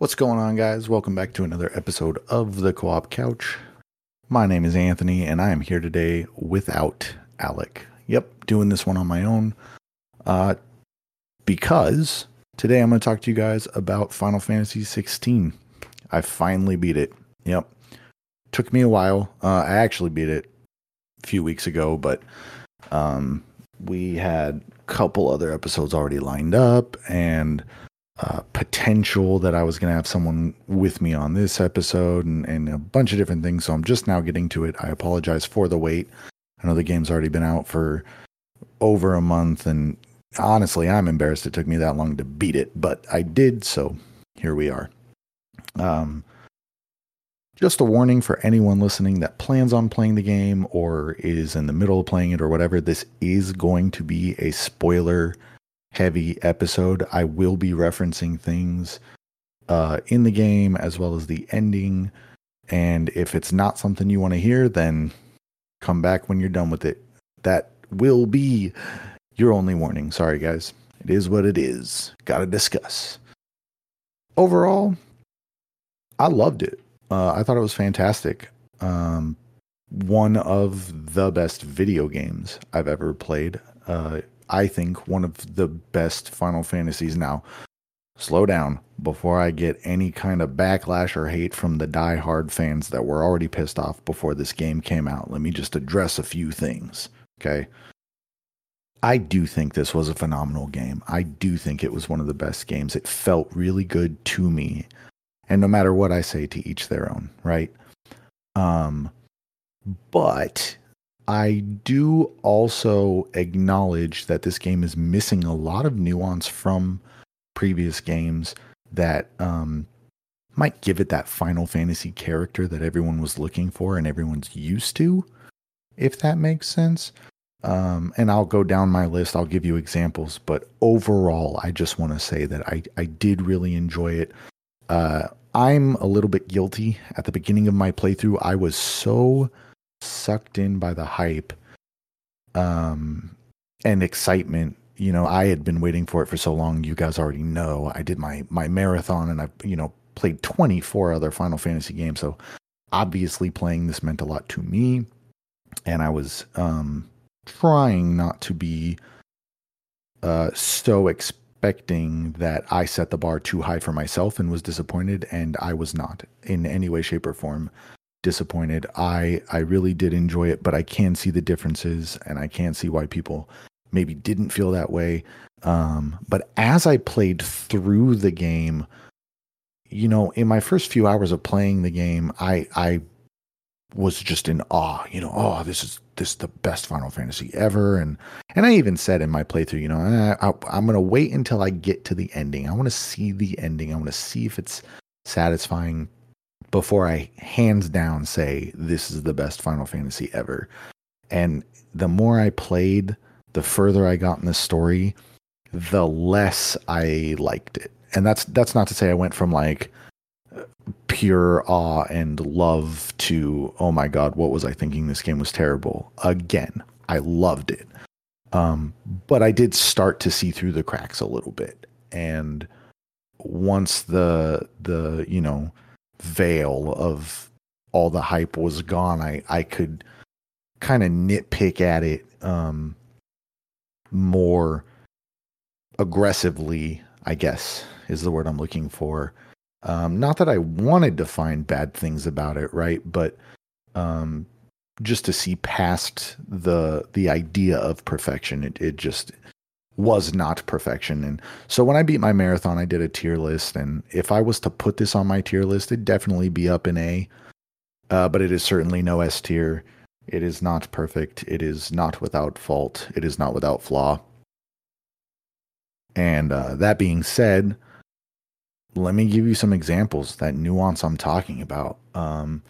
What's going on, guys? Welcome back to another episode of the Co op Couch. My name is Anthony, and I am here today without Alec. Yep, doing this one on my own. Uh, because today I'm going to talk to you guys about Final Fantasy 16. I finally beat it. Yep. Took me a while. Uh, I actually beat it a few weeks ago, but um, we had a couple other episodes already lined up, and uh, potential that I was going to have someone with me on this episode and, and a bunch of different things. So I'm just now getting to it. I apologize for the wait. I know the game's already been out for over a month. And honestly, I'm embarrassed it took me that long to beat it, but I did. So here we are. Um, just a warning for anyone listening that plans on playing the game or is in the middle of playing it or whatever. This is going to be a spoiler heavy episode. I will be referencing things uh, in the game as well as the ending. And if it's not something you want to hear, then come back when you're done with it. That will be your only warning. Sorry, guys. It is what it is. Gotta discuss. Overall, I loved it. Uh, I thought it was fantastic. Um, one of the best video games I've ever played. Uh, I think, one of the best Final Fantasies. Now, slow down before I get any kind of backlash or hate from the die-hard fans that were already pissed off before this game came out. Let me just address a few things. Okay. I do think this was a phenomenal game. I do think it was one of the best games. It felt really good to me. And no matter what I say to each their own, right? Um but I do also acknowledge that this game is missing a lot of nuance from previous games that um, might give it that Final Fantasy character that everyone was looking for and everyone's used to, if that makes sense. Um, and I'll go down my list. I'll give you examples, but overall, I just want to say that I I did really enjoy it. Uh, I'm a little bit guilty. At the beginning of my playthrough, I was so sucked in by the hype um, and excitement. You know, I had been waiting for it for so long. You guys already know. I did my my marathon, and I you know played 24 other Final Fantasy games. So obviously, playing this meant a lot to me, and I was um, trying not to be uh, so expecting that I set the bar too high for myself and was disappointed, and I was not in any way, shape, or form disappointed. I I really did enjoy it, but I can see the differences and I can see why people maybe didn't feel that way. Um, but as I played through the game, you know, in my first few hours of playing the game, I I was just in awe. You know, oh, this is this is the best Final Fantasy ever, and and I even said in my playthrough, you know, I, I, I'm gonna wait until I get to the ending. I want to see the ending. I want to see if it's satisfying before I hands down say this is the best Final Fantasy ever. And the more I played, the further I got in the story, the less I liked it. And that's that's not to say I went from like pure awe and love to oh my god, what was I thinking this game was terrible. Again, I loved it. Um, but I did start to see through the cracks a little bit. And once the the, you know, veil of all the hype was gone, I I could kind of nitpick at it um, more aggressively. I guess is the word I'm looking for. Um, not that I wanted to find bad things about it, right? But um, just to see past the the idea of perfection, it it just was not perfection. And so when I beat my marathon, I did a tier list. And if I was to put this on my tier list, it'd definitely be up in A. Uh, but it is certainly no S tier. It is not perfect. It is not without fault. It is not without flaw. And uh, that being said, let me give you some examples, that nuance I'm talking about. Um,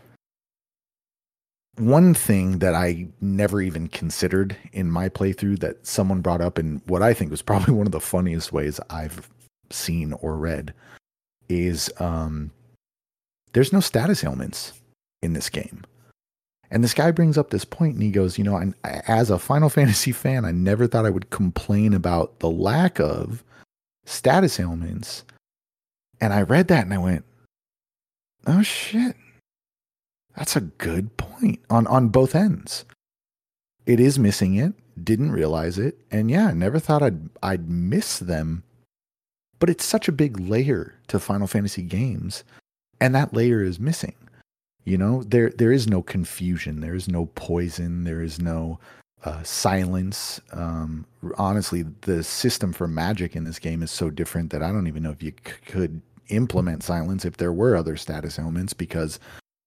one thing that I never even considered in my playthrough that someone brought up in what I think was probably one of the funniest ways I've seen or read is um, there's no status ailments in this game. And this guy brings up this point and he goes, You know, I, as a Final Fantasy fan, I never thought I would complain about the lack of status ailments And I read that and I went, oh shit. That's a good point on, on both ends. It is missing it, didn't realize it, and yeah, never thought I'd I'd miss them. But it's such a big layer to Final Fantasy games, and that layer is missing. You know, there there is no confusion, there is no poison, there is no uh, silence. Um, honestly, the system for magic in this game is so different that I don't even know if you c- could implement silence if there were other status ailments because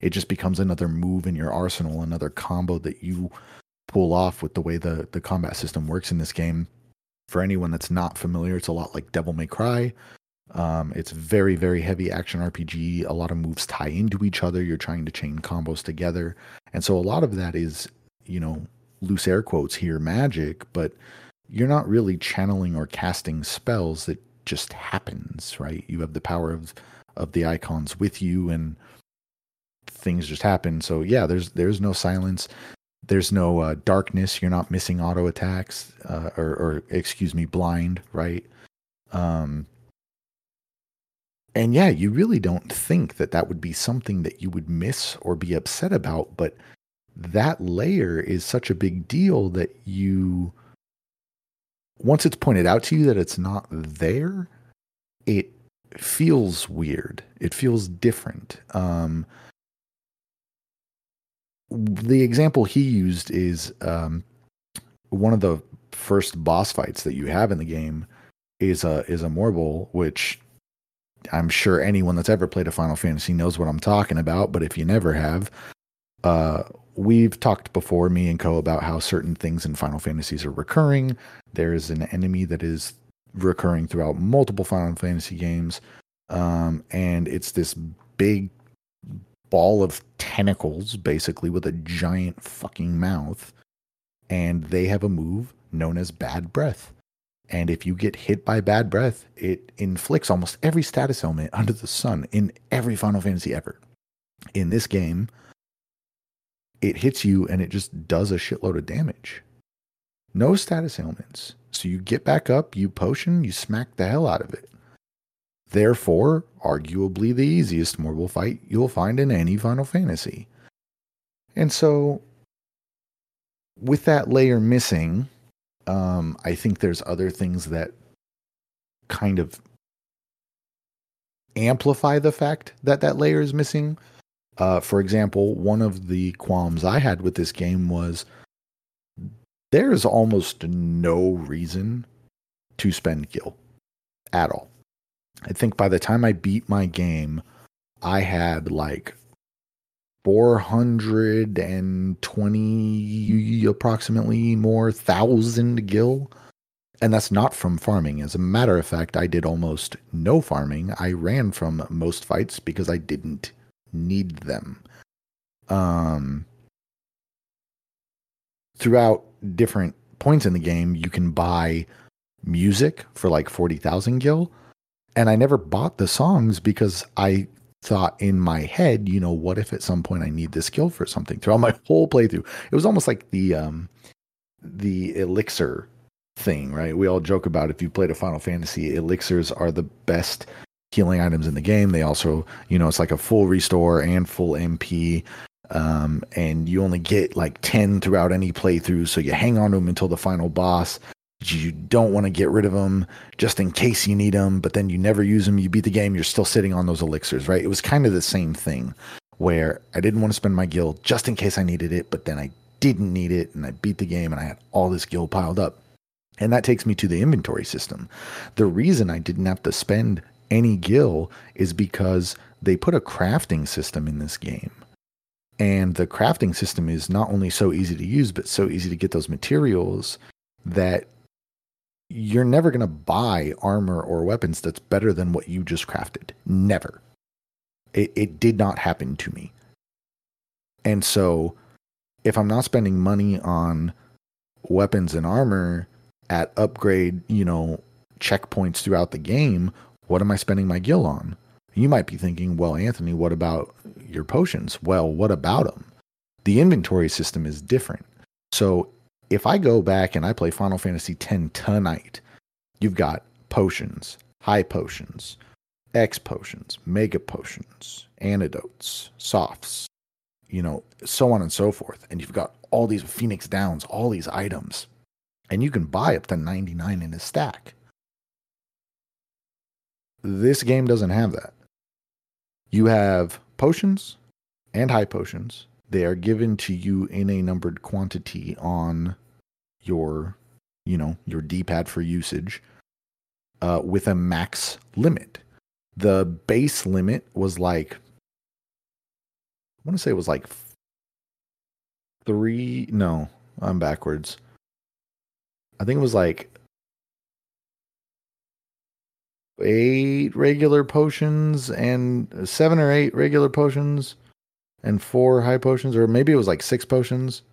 it just becomes another move in your arsenal, another combo that you pull off with the way the the combat system works in this game. For anyone that's not familiar, it's a lot like Devil May Cry. Um, it's very, very heavy action RPG. A lot of moves tie into each other. You're trying to chain combos together. And so a lot of that is, you know, loose air quotes here magic, but you're not really channeling or casting spells that just happens, right? You have the power of of the Eikons with you and things just happen. So yeah, there's there's no silence. There's no uh, darkness. You're not missing auto attacks uh, or, or excuse me, blind, right? Um, and yeah, you really don't think that that would be something that you would miss or be upset about, but that layer is such a big deal that you once it's pointed out to you that it's not there it feels weird it feels different um, the example he used is um, one of the first boss fights that you have in the game is a is a Morbol which I'm sure anyone that's ever played a Final Fantasy knows what I'm talking about but if you never have uh, we've talked before, me and Co, about how certain things in Final Fantasies are recurring. There is an enemy that is recurring throughout multiple Final Fantasy games, um, and it's this big ball of tentacles, basically with a giant fucking mouth, and they have a move known as Bad Breath. And if you get hit by bad breath, it inflicts almost every status ailment under the sun in every Final Fantasy ever. In this game, it hits you and it just does a shitload of damage. No status ailments. So you get back up, you potion, you smack the hell out of it. Therefore, arguably the easiest Morbol fight you'll find in any Final Fantasy. And so, with that layer missing, um, I think there's other things that kind of amplify the fact that that layer is missing. Uh, for example, one of the qualms I had with this game was there is almost no reason to spend gil at all. I think by the time I beat my game, I had like 420 approximately more thousand gil. And that's not from farming. As a matter of fact, I did almost no farming. I ran from most fights because I didn't need them. Um, throughout different points in the game, you can buy music for like 40,000 gil. And I never bought the songs because I thought in my head, you know, what if at some point I need this skill for something? Throughout my whole playthrough, it was almost like the um, the elixir thing, right? We all joke about if you played a Final Fantasy, elixirs are the best healing items in the game. They also, you know, it's like a full restore and full MP. Um, and you only get like 10 throughout any playthrough. So you hang on to them until the final boss. You don't want to get rid of them just in case you need them, but then you never use them. You beat the game, you're still sitting on those elixirs, right? It was kind of the same thing where I didn't want to spend my gil just in case I needed it, but then I didn't need it and I beat the game and I had all this gil piled up. And that takes me to the inventory system. The reason I didn't have to spend any gil is because they put a crafting system in this game. And the crafting system is not only so easy to use, but so easy to get those materials that you're never going to buy armor or weapons that's better than what you just crafted. Never. It, it did not happen to me. And so, if I'm not spending money on weapons and armor at upgrade, you know, checkpoints throughout the game, what am I spending my gil on? You might be thinking, well, Anthony, what about your potions? Well, what about them? The inventory system is different. So if I go back and I play Final Fantasy X tonight, you've got potions, high potions, X potions, mega potions, antidotes, softs, you know, so on and so forth. And you've got all these Phoenix Downs, all these items, and you can buy up to 99 in a stack. This game doesn't have that. You have potions and high potions. They are given to you in a numbered quantity on your, you know, your D-pad for usage, uh, with a max limit. The base limit was like, I want to say it was like three. No, I'm backwards. I think it was like eight regular potions and seven or eight regular potions and four high potions, or maybe it was like six potions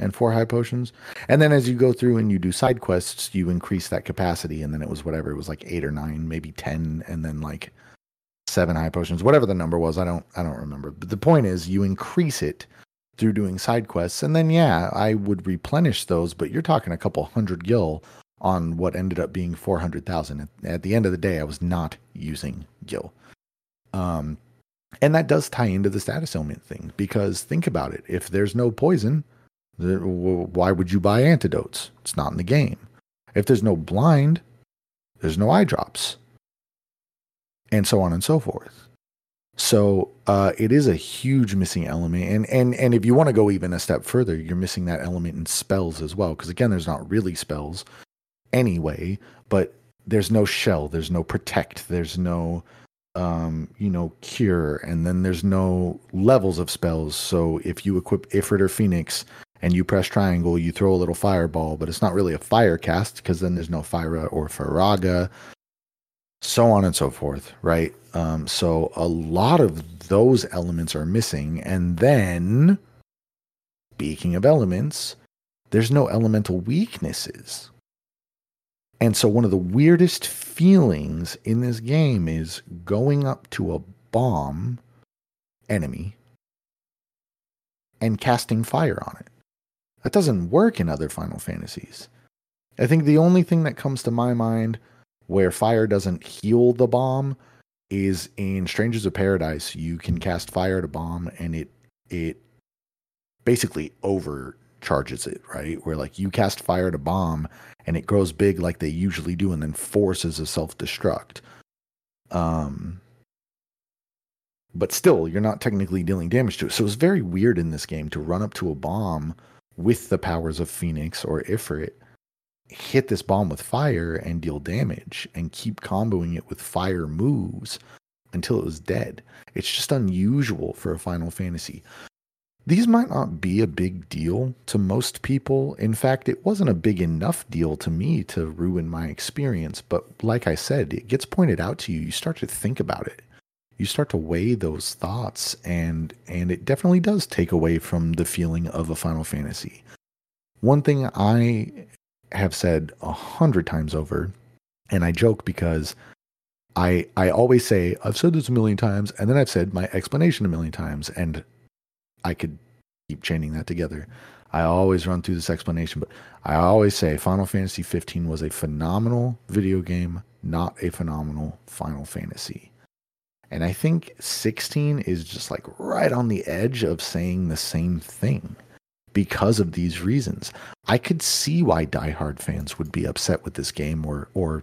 and four high potions. And then as you go through and you do side quests, you increase that capacity. And then it was whatever, it was like eight or nine, maybe 10, and then like seven high potions, whatever the number was. I don't, I don't remember. But the point is you increase it through doing side quests. And then, yeah, I would replenish those, but you're talking a couple hundred gil on what ended up being 400,000. At the end of the day, I was not using Gil. Um, and that does tie into the status ailment thing because think about it. If there's no poison, why would you buy antidotes? It's not in the game. If there's no blind, there's no eye drops. And so on and so forth. So uh, it is a huge missing element, and and and if you want to go even a step further, you're missing that element in spells as well. Because again, there's not really spells anyway, but there's no shell, there's no protect, there's no um, you know, cure, and then there's no levels of spells. So if you equip Ifrit or Phoenix and you press triangle, you throw a little fireball, but it's not really a fire cast because then there's no Fira or Firaga, so on and so forth, right? Um, so a lot of those elements are missing. And then, speaking of elements, there's no elemental weaknesses. And so, one of the weirdest feelings in this game is going up to a bomb enemy and casting fire on it. That doesn't work in other Final Fantasies. I think the only thing that comes to my mind where fire doesn't heal the bomb is in Strangers of Paradise. You can cast fire at a bomb and it it basically overcharges it, right? Where like you cast fire at a bomb and it grows big like they usually do and then forces a self-destruct um but still you're not technically dealing damage to it so it's very weird in this game to run up to a bomb with the powers of phoenix or ifrit hit this bomb with fire and deal damage and keep comboing it with fire moves until it was dead it's just unusual for a final fantasy these might not be a big deal to most people. In fact, it wasn't a big enough deal to me to ruin my experience. But like I said, it gets pointed out to you. You start to think about it. You start to weigh those thoughts, and and it definitely does take away from the feeling of a Final Fantasy. One thing I have said a hundred times over, and I joke because I I always say I've said this a million times, and then I've said my explanation a million times, and I could keep chaining that together. I always run through this explanation, but I always say Final Fantasy 15 was a phenomenal video game, not a phenomenal Final Fantasy. And I think 16 is just like right on the edge of saying the same thing because of these reasons. I could see why diehard fans would be upset with this game or or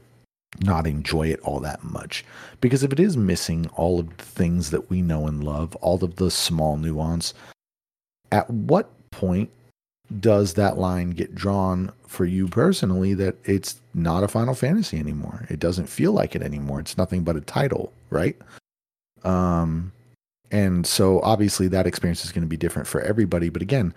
not enjoy it all that much because if it is missing all of the things that we know and love, all of the small nuance, at what point does that line get drawn for you personally that it's not a Final Fantasy anymore? It doesn't feel like it anymore. It's nothing but a title, right? Um and so obviously that experience is going to be different for everybody, but again,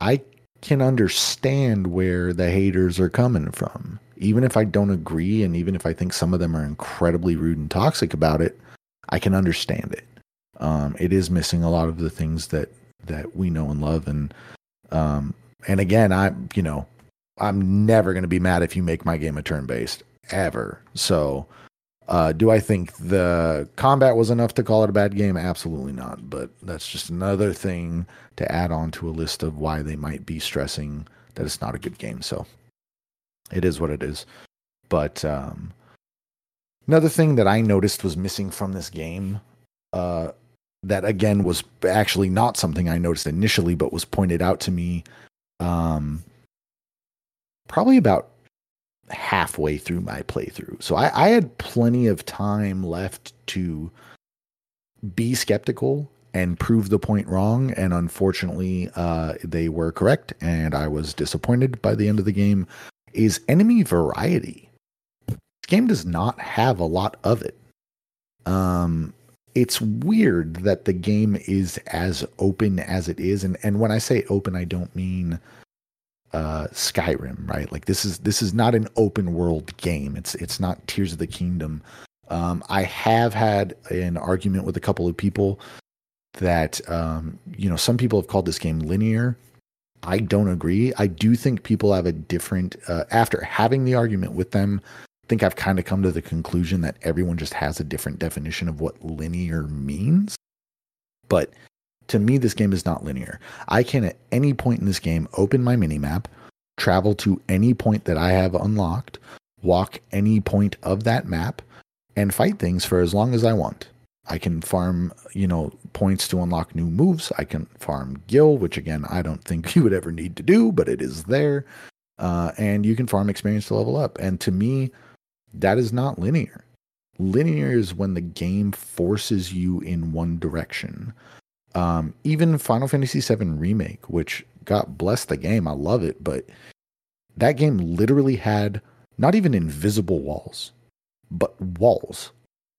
I can understand where the haters are coming from even if I don't agree, and even if I think some of them are incredibly rude and toxic about it, I can understand it. Um, it is missing a lot of the things that that we know and love, and um, and again, I you know I'm never going to be mad if you make my game a turn based ever. So, uh, do I think the combat was enough to call it a bad game? Absolutely not. But that's just another thing to add on to a list of why they might be stressing that it's not a good game. So it is what it is. But um, Another thing that I noticed was missing from this game, uh, that again was actually not something I noticed initially, but was pointed out to me um, probably about halfway through my playthrough. So I, I had plenty of time left to be skeptical and prove the point wrong. And unfortunately, uh, they were correct, and I was disappointed by the end of the game. Is enemy variety? This game does not have a lot of it. Um, it's weird that the game is as open as it is, and and when I say open, I don't mean uh, Skyrim, right? Like this is this is not an open world game. It's it's not Tears of the Kingdom. Um, I have had an argument with a couple of people that um, you know some people have called this game linear. I don't agree. I do think people have a different. Uh, after having the argument with them, I think I've kind of come to the conclusion that everyone just has a different definition of what linear means. But to me, this game is not linear. I can at any point in this game open my mini map, travel to any point that I have unlocked, walk any point of that map, and fight things for as long as I want. I can farm, you know, points to unlock new moves. I can farm gil, which again I don't think you would ever need to do, but it is there. Uh, and you can farm experience to level up. And to me, that is not linear. Linear is when the game forces you in one direction. Um, even Final Fantasy VII Remake, which God bless the game, I love it, but that game literally had not even invisible walls, but walls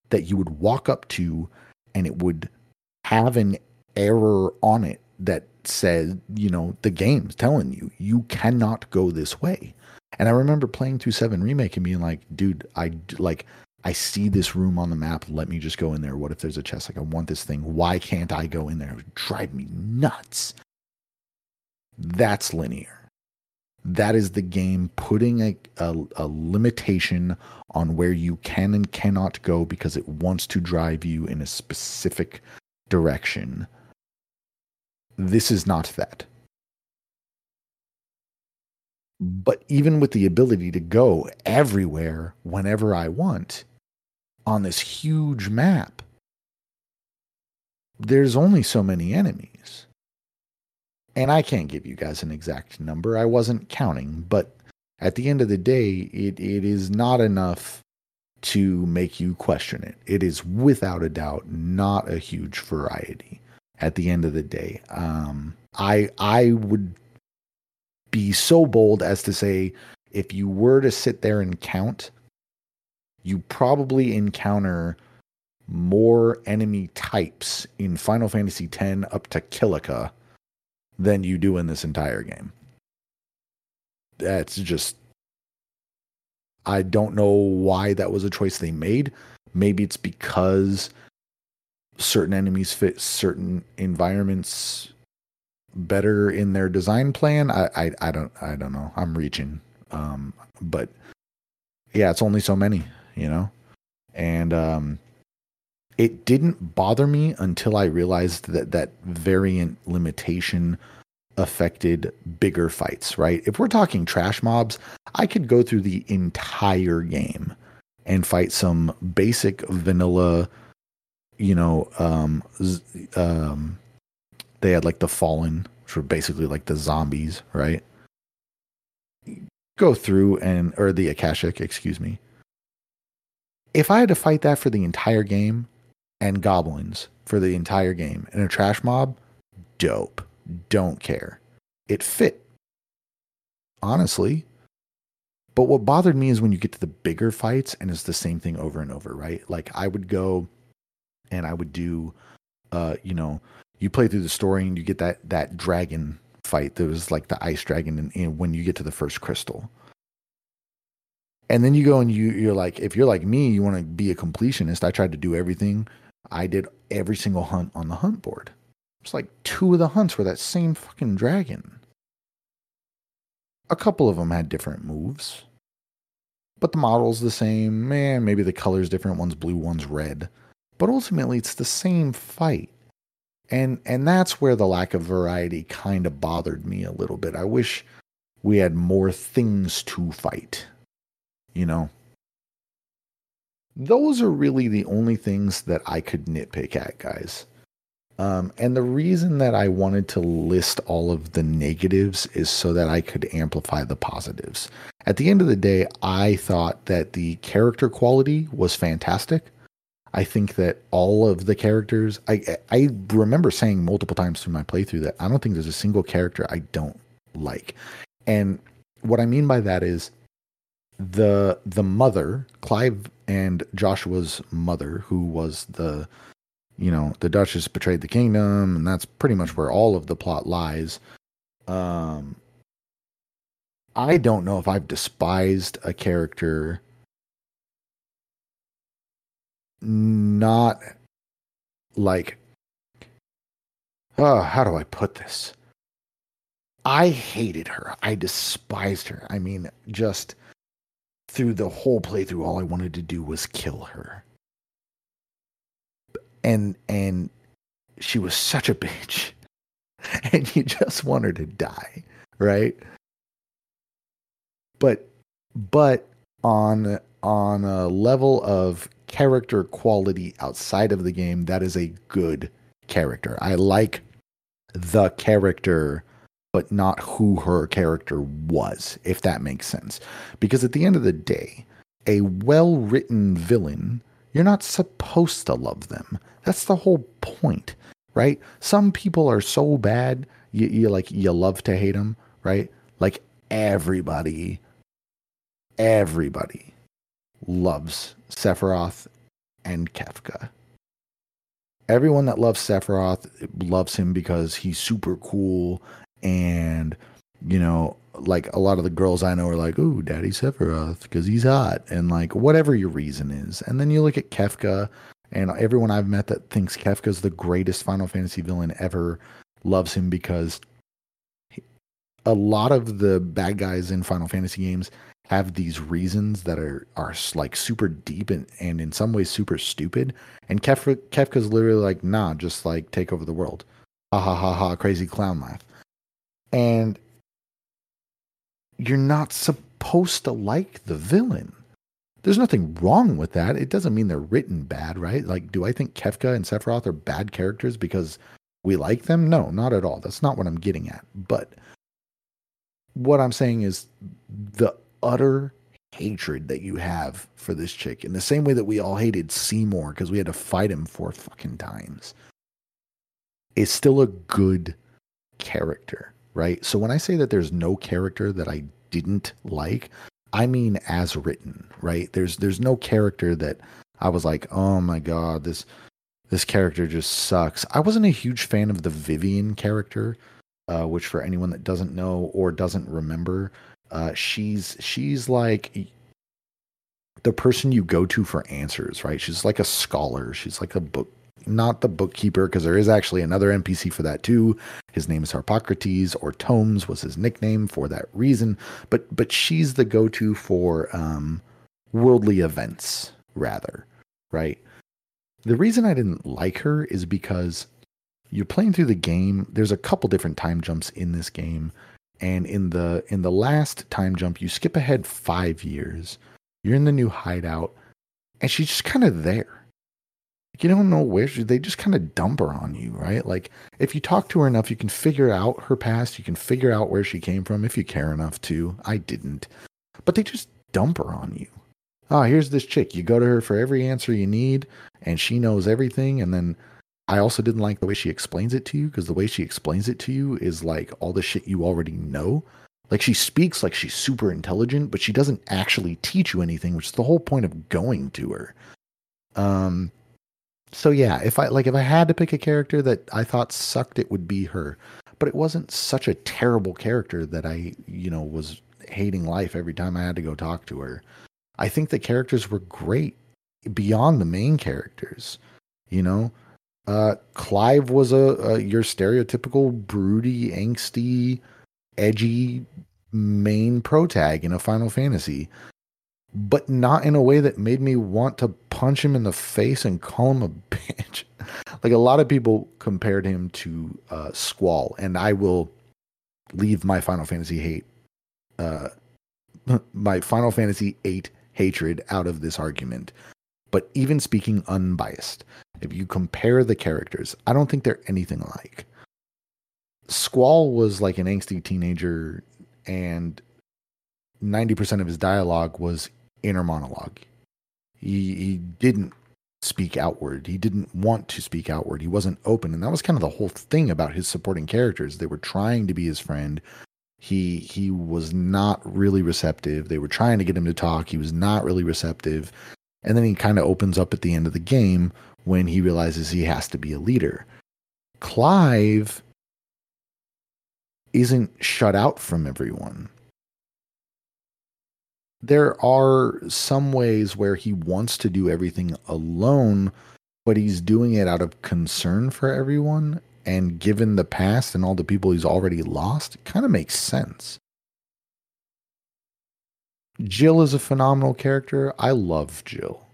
that you would walk up to and it would have an error on it that said, you know, the game's telling you, you cannot go this way. And I remember playing through 7 Remake and being like, dude, I like, I see this room on the map. Let me just go in there. What if there's a chest? Like, I want this thing. Why can't I go in there? It would drive me nuts. That's linear. That is the game putting a, a, a limitation on where you can and cannot go because it wants to drive you in a specific direction. This is not that. But even with the ability to go everywhere whenever I want on this huge map, there's only so many enemies and I can't give you guys an exact number. I wasn't counting, but at the end of the day, it, it is not enough to make you question it. It is without a doubt not a huge variety at the end of the day. Um, I I would be so bold as to say if you were to sit there and count, you probably encounter more enemy types in Final Fantasy X up to Kilika than you do in this entire game. That's just I don't know why that was a choice they made. Maybe it's because certain enemies fit certain environments better in their design plan. I I, I don't I don't know. I'm reaching. Um but yeah, it's only so many, you know? And um it didn't bother me until I realized that that variant limitation affected bigger fights, right? If we're talking trash mobs, I could go through the entire game and fight some basic vanilla, you know, um, um, they had like the fallen, which were basically like the zombies, right? Go through and, or the Akashic, excuse me. If I had to fight that for the entire game, and goblins for the entire game. And a trash mob, dope. Don't care. It fit, honestly. But what bothered me is when you get to the bigger fights and it's the same thing over and over, right? Like I would go and I would do, uh, you know, you play through the story and you get that that dragon fight that was like the ice dragon, and, and when you get to the first crystal, and then you go and you you're like, if you're like me, you want to be a completionist. I tried to do everything I did every single hunt on the hunt board. It's like two of the hunts were that same fucking dragon. A couple of them had different moves, but the model's the same. Man, maybe the color's different. One's blue, one's red. But ultimately, it's the same fight. And and that's where the lack of variety kind of bothered me a little bit. I wish we had more things to fight. You know, those are really the only things that I could nitpick at, guys. Um, and the reason that I wanted to list all of the negatives is so that I could amplify the positives. At the end of the day, I thought that the character quality was fantastic. I think that all of the characters, I I remember saying multiple times through my playthrough that I don't think there's a single character I don't like. And what I mean by that is the the mother, Clive and Joshua's mother, who was the you know, the Duchess betrayed the kingdom, and that's pretty much where all of the plot lies. Um, I don't know if I've despised a character not like oh, how do I put this? I hated her. I despised her. I mean, just through the whole playthrough, all I wanted to do was kill her and and she was such a bitch and you just want her to die right but but on on a level of character quality outside of the game that is a good character i like the character but not who her character was if that makes sense because at the end of the day a well written villain you're not supposed to love them that's the whole point, right? Some people are so bad, you, you like you love to hate them, right? Like everybody, everybody loves Sephiroth and Kefka. Everyone that loves Sephiroth loves him because he's super cool and you know, like a lot of the girls I know are like, "Ooh, Daddy Sephiroth because he's hot," and like whatever your reason is. And then you look at Kefka, and everyone I've met that thinks Kefka's the greatest Final Fantasy villain ever loves him because a lot of the bad guys in Final Fantasy games have these reasons that are are like super deep and, and in some ways super stupid. And Kefka, Kefka's literally like, nah, just like take over the world. Ha ha ha ha, crazy clown laugh. And you're not supposed to like the villain there's nothing wrong with that. It doesn't mean they're written bad, right? Like, do I think Kefka and Sephiroth are bad characters because we like them? No, not at all. That's not what I'm getting at. But what I'm saying is the utter hatred that you have for this chick, in the same way that we all hated Seymour because we had to fight him four fucking times, is still a good character, right? So when I say that there's no character that I didn't like, I mean as written, right? There's there's no character that I was like, "Oh my god, this this character just sucks." I wasn't a huge fan of the Vivian character, uh, which for anyone that doesn't know or doesn't remember, uh, she's she's like the person you go to for answers, right? She's like a scholar. She's like a book not the bookkeeper, because there is actually another NPC for that too. His name is Harpocrates, or Tomes was his nickname for that reason. But but she's the go-to for um, worldly events, rather, right? The reason I didn't like her is because you're playing through the game. There's a couple different time jumps in this game, and in the in the last time jump, you skip ahead five years. You're in the new hideout, and she's just kind of there you don't know where she, they just kind of dump her on you, right? Like if you talk to her enough, you can figure out her past, you can figure out where she came from if you care enough to. I didn't. But they just dump her on you. Oh, here's this chick. You go to her for every answer you need and she knows everything and then I also didn't like the way she explains it to you because the way she explains it to you is like all the shit you already know. Like she speaks like she's super intelligent, but she doesn't actually teach you anything, which is the whole point of going to her. Um so yeah, if I like if I had to pick a character that I thought sucked, it would be her. But it wasn't such a terrible character that I, you know, was hating life every time I had to go talk to her. I think the characters were great beyond the main characters. You know, uh, Clive was a, a your stereotypical broody, angsty, edgy main protag in a Final Fantasy but not in a way that made me want to punch him in the face and call him a bitch. like a lot of people compared him to uh, Squall, and I will leave my Final Fantasy hate, uh, my Final Fantasy eight hatred out of this argument. But even speaking unbiased, if you compare the characters, I don't think they're anything alike. Squall was like an angsty teenager, and 90% of his dialogue was inner monologue. He, he didn't speak outward. He didn't want to speak outward. He wasn't open. And that was kind of the whole thing about his supporting characters. They were trying to be his friend. He he was not really receptive. They were trying to get him to talk. He was not really receptive. And then he kind of opens up at the end of the game when he realizes he has to be a leader. Clive isn't shut out from everyone. There are some ways where he wants to do everything alone, but he's doing it out of concern for everyone. And given the past and all the people he's already lost, it kind of makes sense. Jill is a phenomenal character. I love Jill.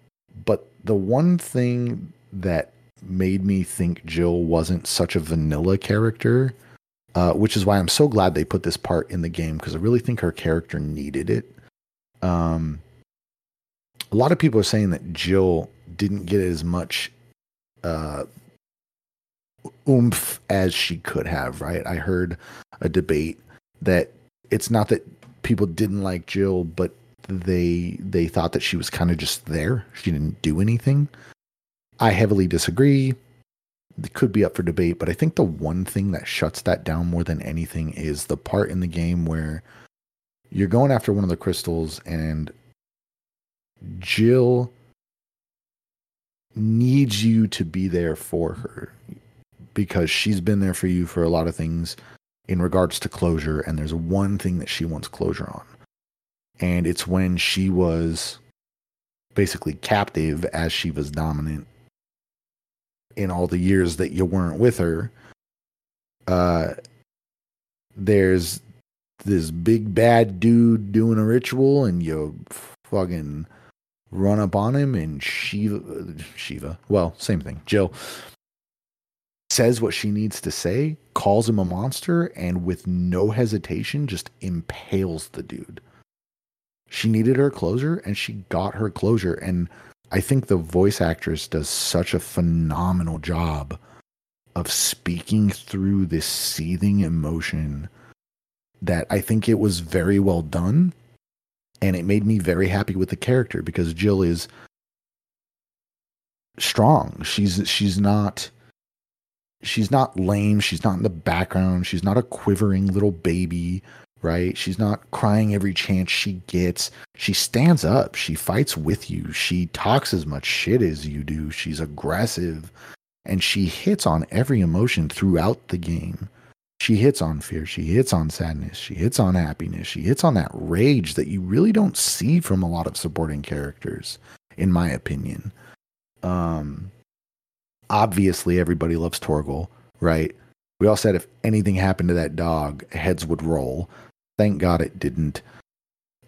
But the one thing that made me think Jill wasn't such a vanilla character, uh, which is why I'm so glad they put this part in the game because I really think her character needed it. Um, a lot of people are saying that Jill didn't get as much uh, oomph as she could have, right? I heard a debate that it's not that people didn't like Jill, but they they thought that she was kind of just there. She didn't do anything. I heavily disagree. It could be up for debate, but I think the one thing that shuts that down more than anything is the part in the game where you're going after one of the crystals and Jill needs you to be there for her because she's been there for you for a lot of things in regards to closure and there's one thing that she wants closure on and it's when she was basically captive as she was dominant in all the years that you weren't with her, uh, there's this big bad dude doing a ritual, and you fucking run up on him, and Shiva, Shiva, well, same thing, Jill says what she needs to say, calls him a monster, and with no hesitation just impales the dude. She needed her closure, and she got her closure, and I think the voice actress does such a phenomenal job of speaking through this seething emotion that I think it was very well done. And it made me very happy with the character because Jill is strong. She's she's not she's not lame. She's not in the background. She's not a quivering little baby right? She's not crying every chance she gets. She stands up. She fights with you. She talks as much shit as you do. She's aggressive and she hits on every emotion throughout the game. She hits on fear. She hits on sadness. She hits on happiness. She hits on that rage that you really don't see from a lot of supporting characters, in my opinion. Um, obviously, everybody loves Torgal, right? We all said if anything happened to that dog, heads would roll. Thank God it didn't.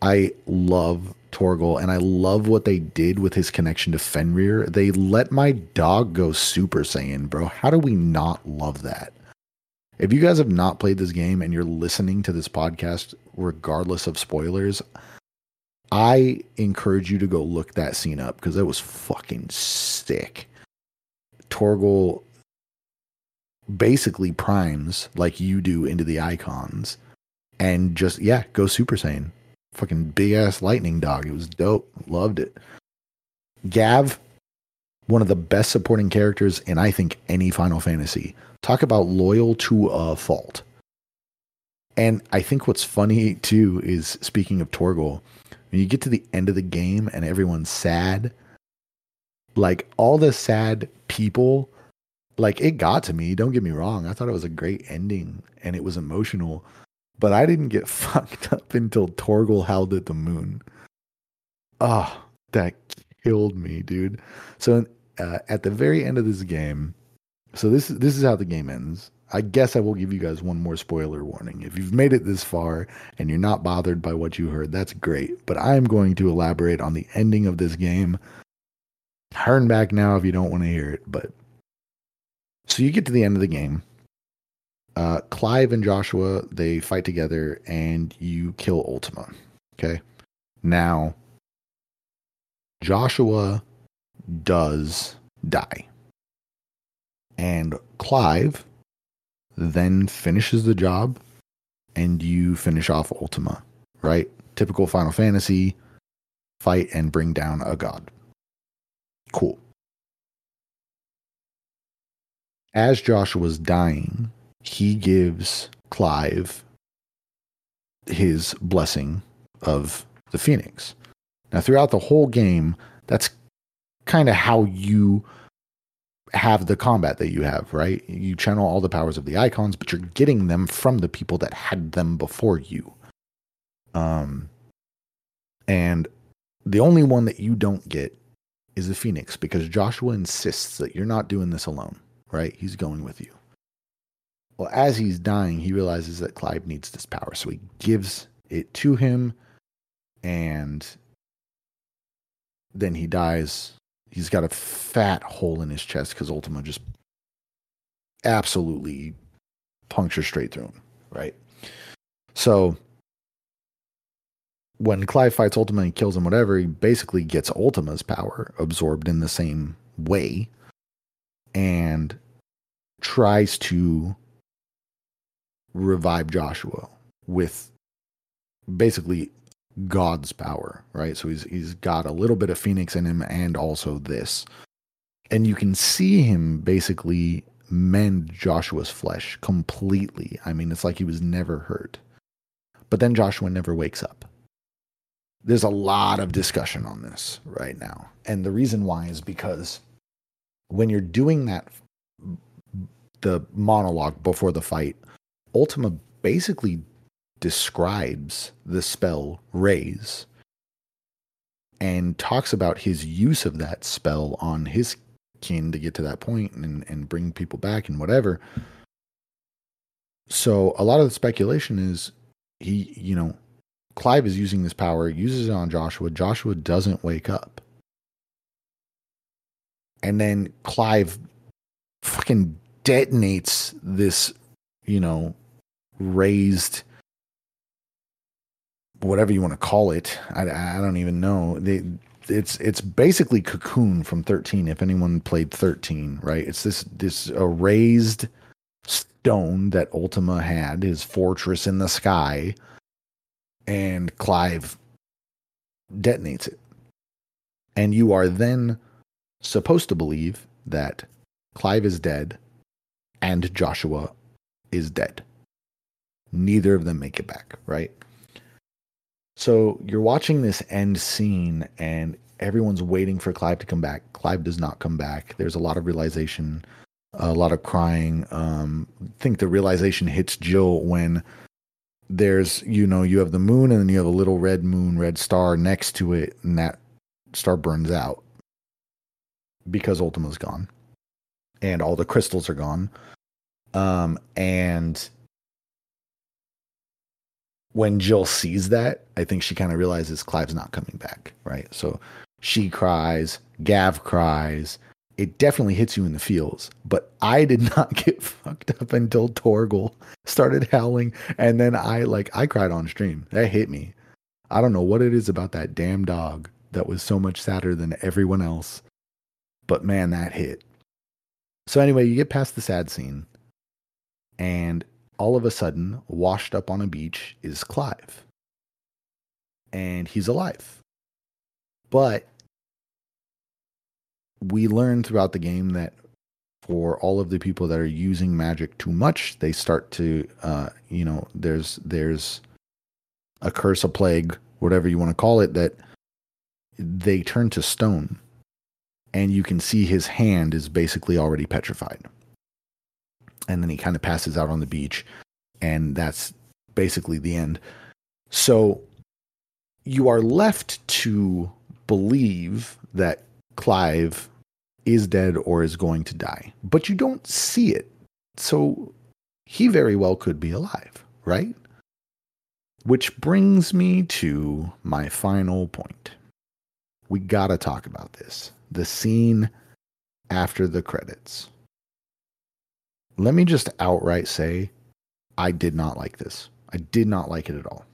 I love Torgal and I love what they did with his connection to Fenrir. They let my dog go Super Saiyan, bro. How do we not love that? If you guys have not played this game and you're listening to this podcast, regardless of spoilers, I encourage you to go look that scene up because it was fucking sick. Torgal basically primes like you do into the Eikons and just yeah, go Super Saiyan. Fucking big ass lightning dog. It was dope. Loved it. Gav, one of the best supporting characters in I think any Final Fantasy. Talk about loyal to a fault. And I think what's funny too is speaking of Torgal, when you get to the end of the game and everyone's sad, like all the sad people, like it got to me. Don't get me wrong. I thought it was a great ending and it was emotional but I didn't get fucked up until Torgal howled at the moon. Oh, that killed me, dude. So uh, at the very end of this game, so this this is how the game ends. I guess I will give you guys one more spoiler warning. If you've made it this far and you're not bothered by what you heard, that's great. But I am going to elaborate on the ending of this game. Turn back now if you don't want to hear it. But so you get to the end of the game uh, Clive and Joshua they fight together, and you kill Ultima. Okay, now Joshua does die. And Clive then finishes the job and you finish off Ultima, right? Typical Final Fantasy fight and bring down a god. Cool. As Joshua's dying, he gives Clive his blessing of the Phoenix. Now, throughout the whole game, that's kind of how you have the combat that you have, right? You channel all the powers of the Eikons, but you're getting them from the people that had them before you. Um, and the only one that you don't get is the Phoenix because Joshua insists that you're not doing this alone, right? He's going with you. Well, as he's dying, he realizes that Clive needs this power. So he gives it to him and then he dies. He's got a fat hole in his chest because Ultima just absolutely punctures straight through him, right? So when Clive fights Ultima and kills him, whatever, he basically gets Ultima's power absorbed in the same way and tries to revive Joshua with basically God's power, right? So he's he's got a little bit of Phoenix in him and also this. And you can see him basically mend Joshua's flesh completely. I mean, it's like he was never hurt. But then Joshua never wakes up. There's a lot of discussion on this right now. And the reason why is because when you're doing that the monologue before the fight, Ultima basically describes the spell raise and talks about his use of that spell on his kin to get to that point and, and bring people back and whatever. So a lot of the speculation is he, you know, Clive is using this power, uses it on Joshua. Joshua doesn't wake up. And then Clive fucking detonates this, you know, raised whatever you want to call it. I, I don't even know. They, it's it's basically Cocoon from 13. If anyone played 13, right? It's this this a raised stone that Ultima had, his fortress in the sky, and Clive detonates it. And you are then supposed to believe that Clive is dead and Joshua is dead. Neither of them make it back, right? So you're watching this end scene and everyone's waiting for Clive to come back. Clive does not come back. There's a lot of realization, a lot of crying. Um, I think the realization hits Jill when there's, you know, you have the moon and then you have a little red moon, red star next to it, and that star burns out because Ultima's gone and all the crystals are gone. Um, and when Jill sees that, I think she kind of realizes Clive's not coming back, right? So she cries, Gav cries. It definitely hits you in the feels, but I did not get fucked up until Torgal started howling, and then I like I cried on stream. That hit me. I don't know what it is about that damn dog that was so much sadder than everyone else, but man, that hit. So anyway, you get past the sad scene, and all of a sudden, washed up on a beach is Clive. And he's alive. But we learn throughout the game that for all of the people that are using magic too much, they start to, uh, you know, there's there's a curse, a plague, whatever you want to call it, that they turn to stone, and you can see his hand is basically already petrified and then he kind of passes out on the beach and that's basically the end. So you are left to believe that clive is dead or is going to die but you don't see it. So he very well could be alive right? Which brings me to my final point. We gotta talk about this. The scene after the credits let me just outright say I did not like this. I did not like it at all.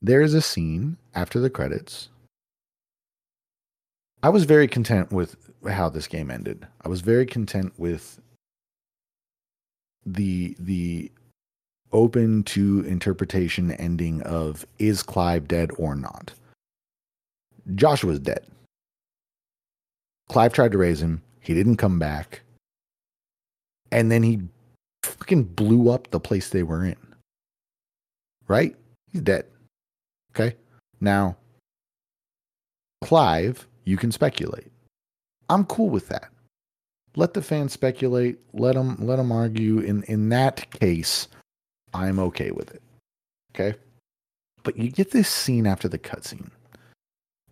There is a scene after the credits I was very content with how this game ended. I was very content with the the open to interpretation ending of is Clive dead or not. Joshua's dead. Clive tried to raise him. He didn't come back. And then he fucking blew up the place they were in. Right? He's dead. Okay? Now, Clive, you can speculate. I'm cool with that. Let the fans speculate. Let them let them argue. In in that case, I'm okay with it. Okay, but you get this scene after the cutscene.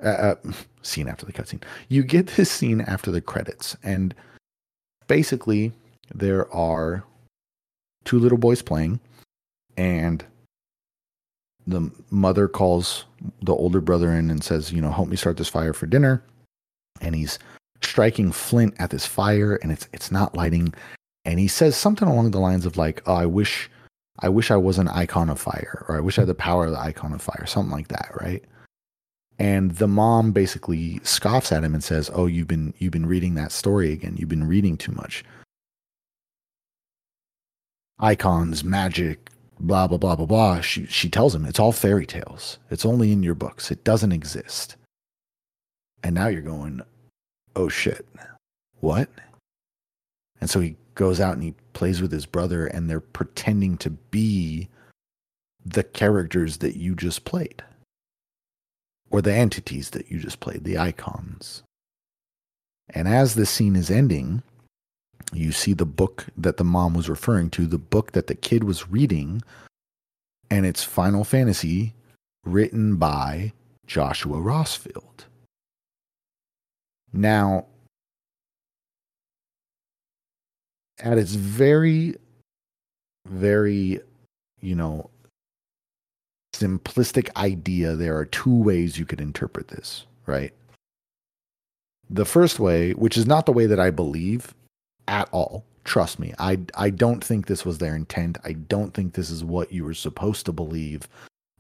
Uh, uh, scene after the cutscene. You get this scene after the credits, and basically there are two little boys playing, and the mother calls the older brother in and says, "You know, help me start this fire for dinner." And he's striking flint at this fire, and it's it's not lighting. And he says something along the lines of like, "Oh, I wish, I wish I was an Eikon of fire, or I wish I had the power of the Eikon of fire," something like that, right? And the mom basically scoffs at him and says, "Oh, you've been you've been reading that story again. You've been reading too much. Eikons, magic, blah blah blah blah blah. She she tells him it's all fairy tales. It's only in your books. It doesn't exist. And now you're going, oh shit, what? And so he goes out and he plays with his brother, and they're pretending to be the characters that you just played, or the entities that you just played, the Eikons. And as the scene is ending, you see the book that the mom was referring to, the book that the kid was reading, and it's Final Fantasy written by Joshua Rosfield. Now, at its very, very, you know, simplistic idea, there are two ways you could interpret this, right? The first way, which is not the way that I believe, at all. Trust me, I I don't think this was their intent. I don't think this is what you were supposed to believe,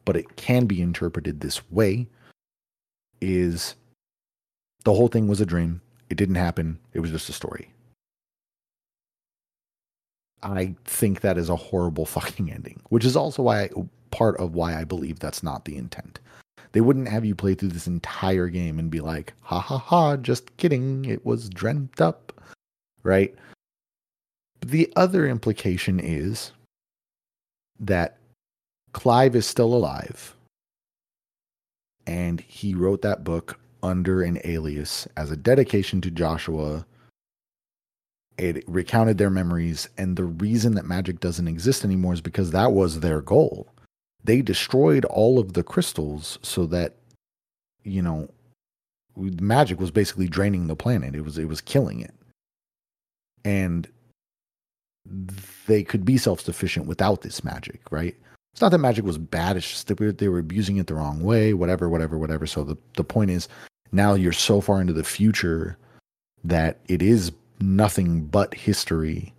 but it can be interpreted this way. Is the whole thing was a dream. It didn't happen. It was just a story. I think that is a horrible fucking ending, which is also why I, part of why I believe that's not the intent. They wouldn't have you play through this entire game and be like, ha ha ha, just kidding. It was dreamt up right? The other implication is that Clive is still alive and he wrote that book under an alias as a dedication to Joshua. It recounted their memories, and the reason that magic doesn't exist anymore is because that was their goal. They destroyed all of the crystals so that, you know, magic was basically draining the planet. It was it was killing it and they could be self sufficient without this magic, right? It's not that magic was bad, it's just that they were abusing it the wrong way, whatever, whatever, whatever. So the, the point is now you're so far into the future that it is nothing but history,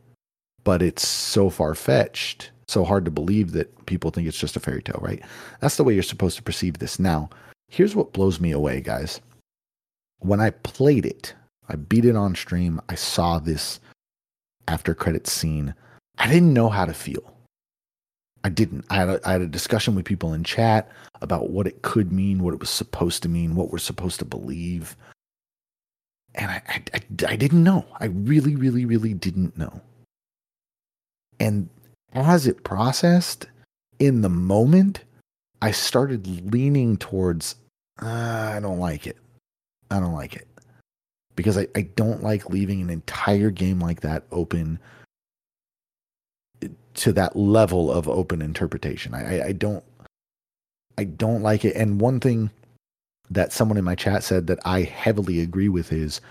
but it's so far fetched, so hard to believe that people think it's just a fairy tale, right? That's the way you're supposed to perceive this. Now, here's what blows me away, guys. When I played it, I beat it on stream, I saw this after credits scene, I didn't know how to feel. I didn't. I had, a, I had a discussion with people in chat about what it could mean, what it was supposed to mean, what we're supposed to believe. And I, I, I, I didn't know. I really, really, really didn't know. And as it processed in the moment, I started leaning towards, uh, I don't like it. I don't like it because I, I don't like leaving an entire game like that open to that level of open interpretation. I, I, I don't I don't like it. And one thing that someone in my chat said that I heavily agree with is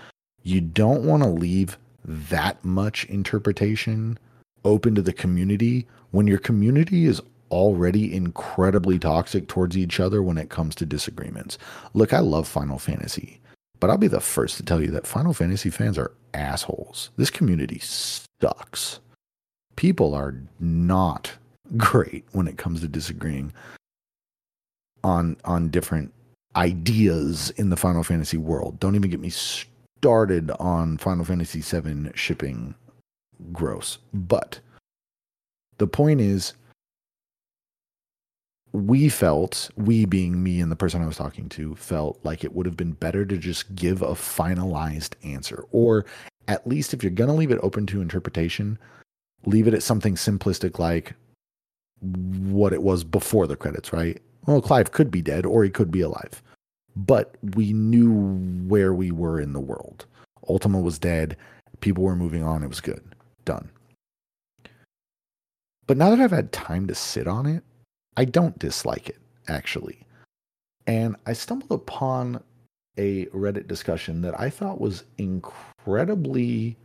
you don't want to leave that much interpretation open to the community when your community is already incredibly toxic towards each other when it comes to disagreements. Look, I love Final Fantasy. But I'll be the first to tell you that Final Fantasy fans are assholes. This community sucks. People are not great when it comes to disagreeing on on different ideas in the Final Fantasy world. Don't even get me started on Final Fantasy 7 shipping. Gross. But the point is, we felt, we being me and the person I was talking to, felt like it would have been better to just give a finalized answer. Or at least if you're going to leave it open to interpretation, leave it at something simplistic like what it was before the credits, right? Well, Clive could be dead or he could be alive. But we knew where we were in the world. Ultima was dead. People were moving on. It was good. Done. But now that I've had time to sit on it, I don't dislike it, actually. And I stumbled upon a Reddit discussion that I thought was incredibly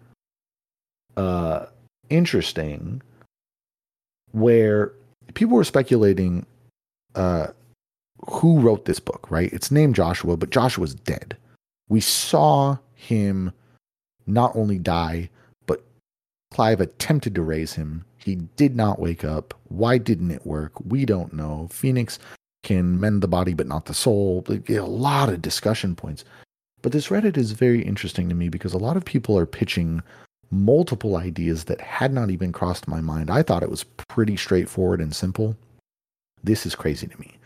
uh, interesting, where people were speculating uh, who wrote this book, right? It's named Joshua, but Joshua's dead. We saw him not only die, Clive attempted to raise him he did not wake up. Why didn't it work? We don't know. Phoenix can mend the body but not the soul. A lot of discussion points. But this Reddit is very interesting to me because a lot of people are pitching multiple ideas that had not even crossed my mind. I thought it was pretty straightforward and simple. This is crazy to me.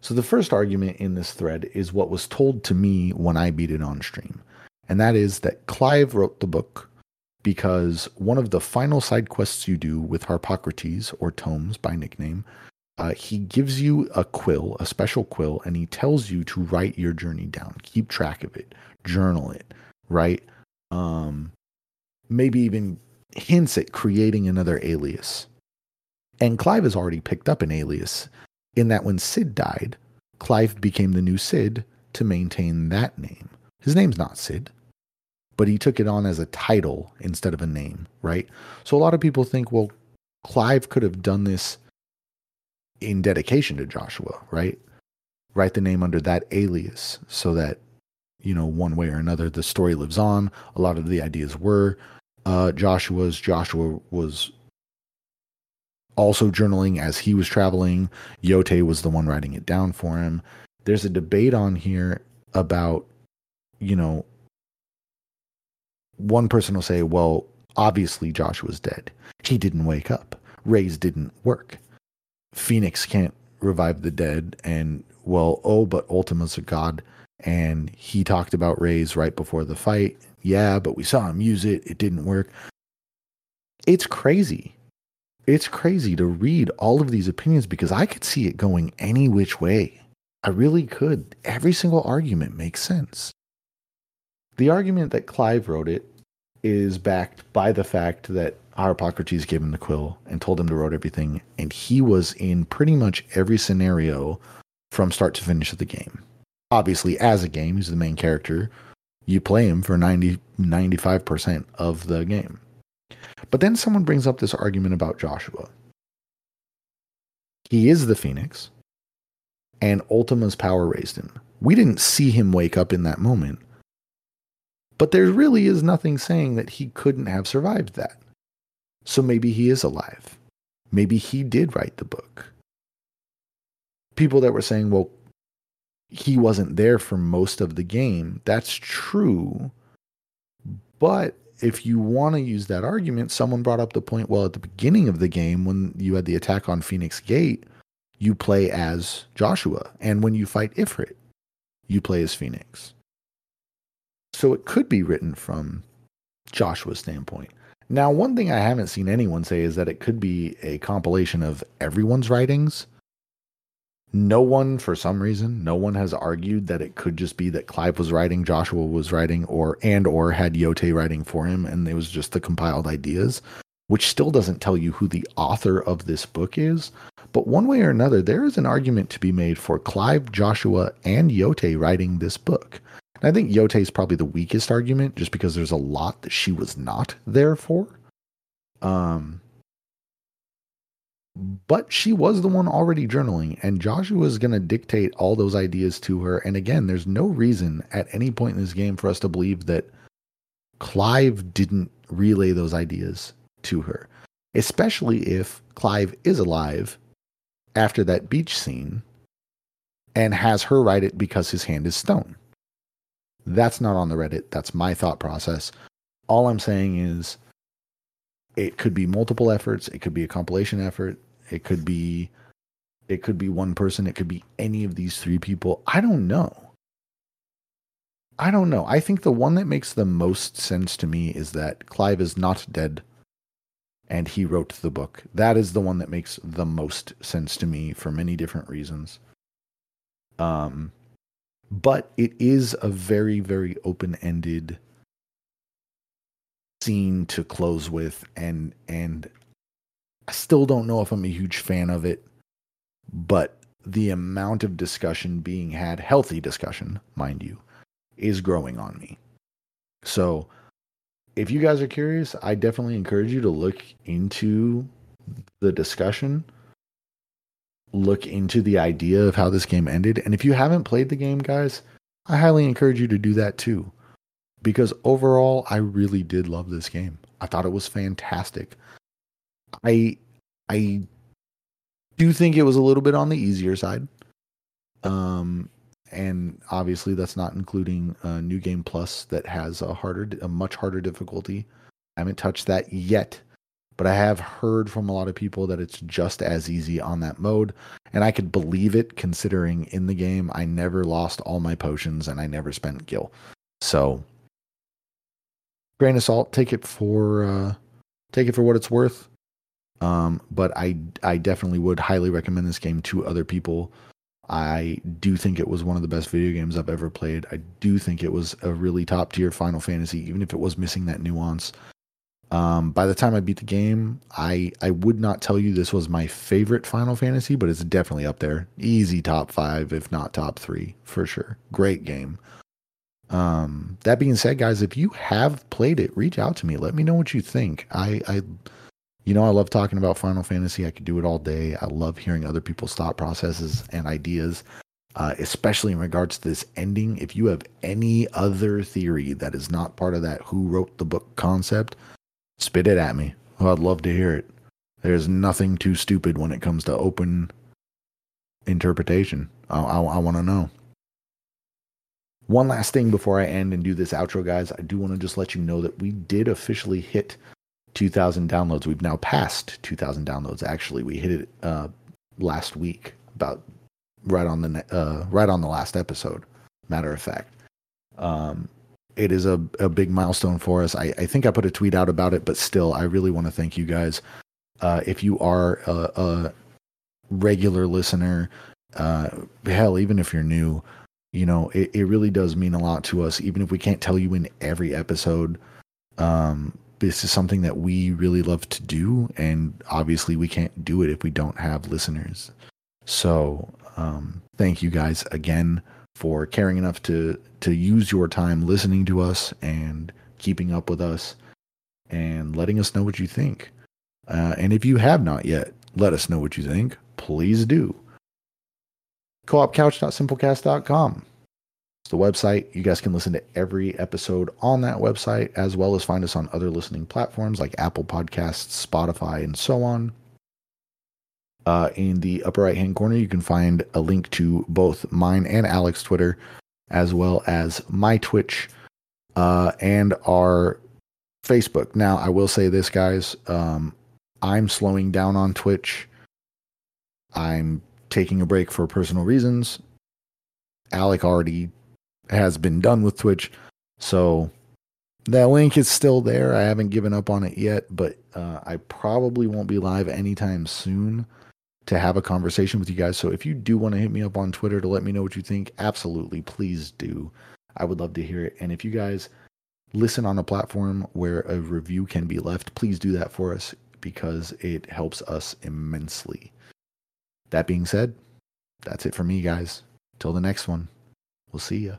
So, the first argument in this thread is what was told to me when I beat it on stream. And that is that Clive wrote the book because one of the final side quests you do with Harpocrates or Tomes by nickname, uh, he gives you a quill, a special quill, and he tells you to write your journey down, keep track of it, journal it, right? Um, maybe even hints at creating another alias. And Clive has already picked up an alias in that when Cid died, Clive became the new Cid to maintain that name. His name's not Cid but he took it on as a title instead of a name, right? So a lot of people think, well, Clive could have done this in dedication to Joshua, right? Write the name under that alias so that, you know, one way or another, the story lives on. A lot of the ideas were uh, Joshua's. Joshua was also journaling as he was traveling. Jote was the one writing it down for him. There's a debate on here about, you know, one person will say, well, obviously Joshua's dead. He didn't wake up. Raise didn't work. Phoenix can't revive the dead. And, well, oh, but Ultima's a god. And he talked about Raise right before the fight. Yeah, but we saw him use it. It didn't work. It's crazy. It's crazy to read all of these opinions because I could see it going any which way. I really could. Every single argument makes sense. The argument that Clive wrote it is backed by the fact that Harpocrates gave him the quill and told him to write everything, and he was in pretty much every scenario from start to finish of the game. Obviously, as a game, he's the main character. You play him for 90, 95% of the game. But then someone brings up this argument about Joshua. He is the Phoenix, and Ultima's power raised him. We didn't see him wake up in that moment, but there really is nothing saying that he couldn't have survived that. So maybe he is alive. Maybe he did write the book. People that were saying, well, he wasn't there for most of the game, that's true. But if you want to use that argument, someone brought up the point well, at the beginning of the game, when you had the attack on Phoenix Gate, you play as Joshua. And when you fight Ifrit, you play as Phoenix. So it could be written from Joshua's standpoint. Now, one thing I haven't seen anyone say is that it could be a compilation of everyone's writings. No one, for some reason, no one has argued that it could just be that Clive was writing, Joshua was writing, or and or had Jote writing for him, and it was just the compiled ideas, which still doesn't tell you who the author of this book is. But one way or another, there is an argument to be made for Clive, Joshua, and Jote writing this book. I think Jote is probably the weakest argument just because there's a lot that she was not there for. Um, but she was the one already journaling, and Joshua is going to dictate all those ideas to her. And again, there's no reason at any point in this game for us to believe that Clive didn't relay those ideas to her, especially if Clive is alive after that beach scene and has her write it because his hand is stone. That's not on the Reddit. That's my thought process. All I'm saying is it could be multiple efforts, it could be a compilation effort, it could be it could be one person, it could be any of these three people. I don't know. I don't know. I think the one that makes the most sense to me is that Clive is not dead and he wrote the book. That is the one that makes the most sense to me for many different reasons. Um but it is a very very open-ended scene to close with and and I still don't know if I'm a huge fan of it but the amount of discussion being had healthy discussion mind you is growing on me. So if you guys are curious I definitely encourage you to look into the discussion look into the idea of how this game ended and if you haven't played the game guys I highly encourage you to do that too because overall I really did love this game. I thought it was fantastic. I I do think it was a little bit on the easier side. Um and obviously that's not including uh, new game plus that has a harder a much harder difficulty. I haven't touched that yet, but I have heard from a lot of people that it's just as easy on that mode and I could believe it considering in the game I never lost all my potions and I never spent gil. So grain of salt. Take it for uh, take it for what it's worth. Um, but I I definitely would highly recommend this game to other people. I do think it was one of the best video games I've ever played. I do think it was a really top tier Final Fantasy, even if it was missing that nuance. Um, by the time I beat the game, I I would not tell you this was my favorite Final Fantasy, but it's definitely up there. Easy top five, if not top three, for sure. Great game. Um, that being said, guys, if you have played it, reach out to me. Let me know what you think. I, I, you know, I love talking about Final Fantasy. I could do it all day. I love hearing other people's thought processes and ideas, uh, especially in regards to this ending. If you have any other theory that is not part of that who wrote the book concept, spit it at me. Oh, I'd love to hear it. There's nothing too stupid when it comes to open interpretation. I, I, I want to know. One last thing before I end and do this outro, guys, I do want to just let you know that we did officially hit 2,000 downloads. We've now passed 2,000 downloads. Actually, we hit it uh, last week, about right on the uh, right on the last episode. Matter of fact, um, it is a, a big milestone for us. I, I think I put a tweet out about it, but still, I really want to thank you guys. Uh, if you are a, a regular listener, uh, hell, even if you're new, you know, it, it really does mean a lot to us, even if we can't tell you in every episode. Um, this is something that we really love to do, and obviously we can't do it if we don't have listeners. So, um, thank you guys again for caring enough to to use your time listening to us and keeping up with us and letting us know what you think. Uh, and if you have not yet, let us know what you think. Please do coopcouch.simplecast.com. It's the website. You guys can listen to every episode on that website, as well as find us on other listening platforms like Apple Podcasts, Spotify, and so on. Uh, in the upper right hand corner, you can find a link to both mine and Alex Twitter, as well as my Twitch uh, and our Facebook. Now, I will say this, guys. Um, I'm slowing down on Twitch. I'm taking a break for personal reasons. Alec already has been done with Twitch, so that link is still there. I haven't given up on it yet, but uh, I probably won't be live anytime soon to have a conversation with you guys. So if you do want to hit me up on Twitter to let me know what you think, absolutely, please do. I would love to hear it. And if you guys listen on a platform where a review can be left, please do that for us because it helps us immensely. That being said, that's it for me, guys. Till the next one, we'll see ya.